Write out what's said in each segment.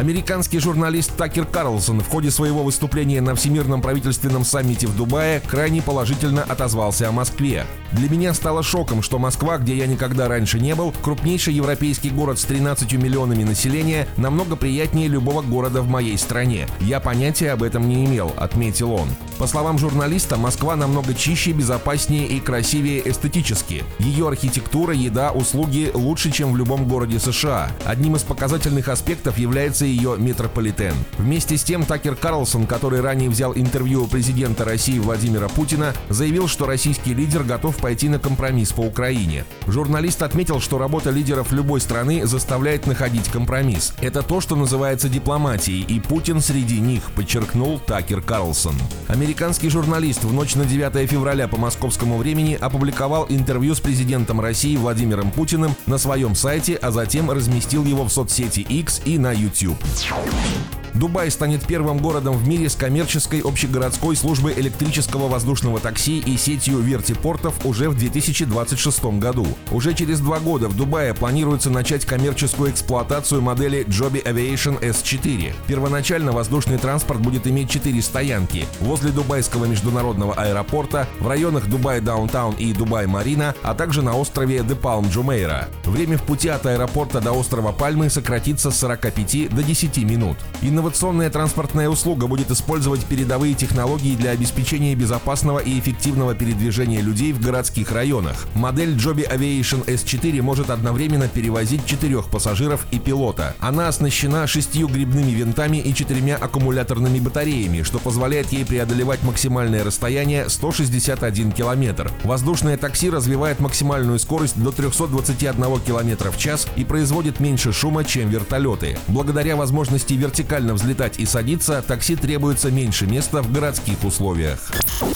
Американский журналист Такер Карлсон в ходе своего выступления на Всемирном правительственном саммите в Дубае крайне положительно отозвался о Москве. Для меня стало шоком, что Москва, где я никогда раньше не был, крупнейший европейский город с 13 миллионами населения, намного приятнее любого города в моей стране. Я понятия об этом не имел, отметил он. По словам журналиста, Москва намного чище, безопаснее и красивее эстетически. Ее архитектура, еда, услуги лучше, чем в любом городе США. Одним из показательных аспектов является ее метрополитен. Вместе с тем Такер Карлсон, который ранее взял интервью у президента России Владимира Путина, заявил, что российский лидер готов пойти на компромисс по Украине. Журналист отметил, что работа лидеров любой страны заставляет находить компромисс. Это то, что называется дипломатией, и Путин среди них, подчеркнул Такер Карлсон. Американский журналист в ночь на 9 февраля по московскому времени опубликовал интервью с президентом России Владимиром Путиным на своем сайте, а затем разместил его в соцсети X и на YouTube. Youp. Дубай станет первым городом в мире с коммерческой общегородской службой электрического воздушного такси и сетью вертипортов уже в 2026 году. Уже через два года в Дубае планируется начать коммерческую эксплуатацию модели Joby Aviation S4. Первоначально воздушный транспорт будет иметь четыре стоянки возле Дубайского международного аэропорта, в районах Дубай Downtown и Дубай Марина, а также на острове The Palm Jumeirah. Время в пути от аэропорта до острова Пальмы сократится с 45 до 10 минут. Инновационная транспортная услуга будет использовать передовые технологии для обеспечения безопасного и эффективного передвижения людей в городских районах. Модель Joby Aviation S4 может одновременно перевозить четырех пассажиров и пилота. Она оснащена шестью грибными винтами и четырьмя аккумуляторными батареями, что позволяет ей преодолевать максимальное расстояние 161 километр. Воздушное такси развивает максимальную скорость до 321 км в час и производит меньше шума, чем вертолеты. Благодаря возможности вертикально взлетать и садиться, такси требуется меньше места в городских условиях.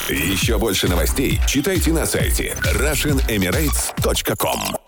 Еще больше новостей читайте на сайте RussianEmirates.com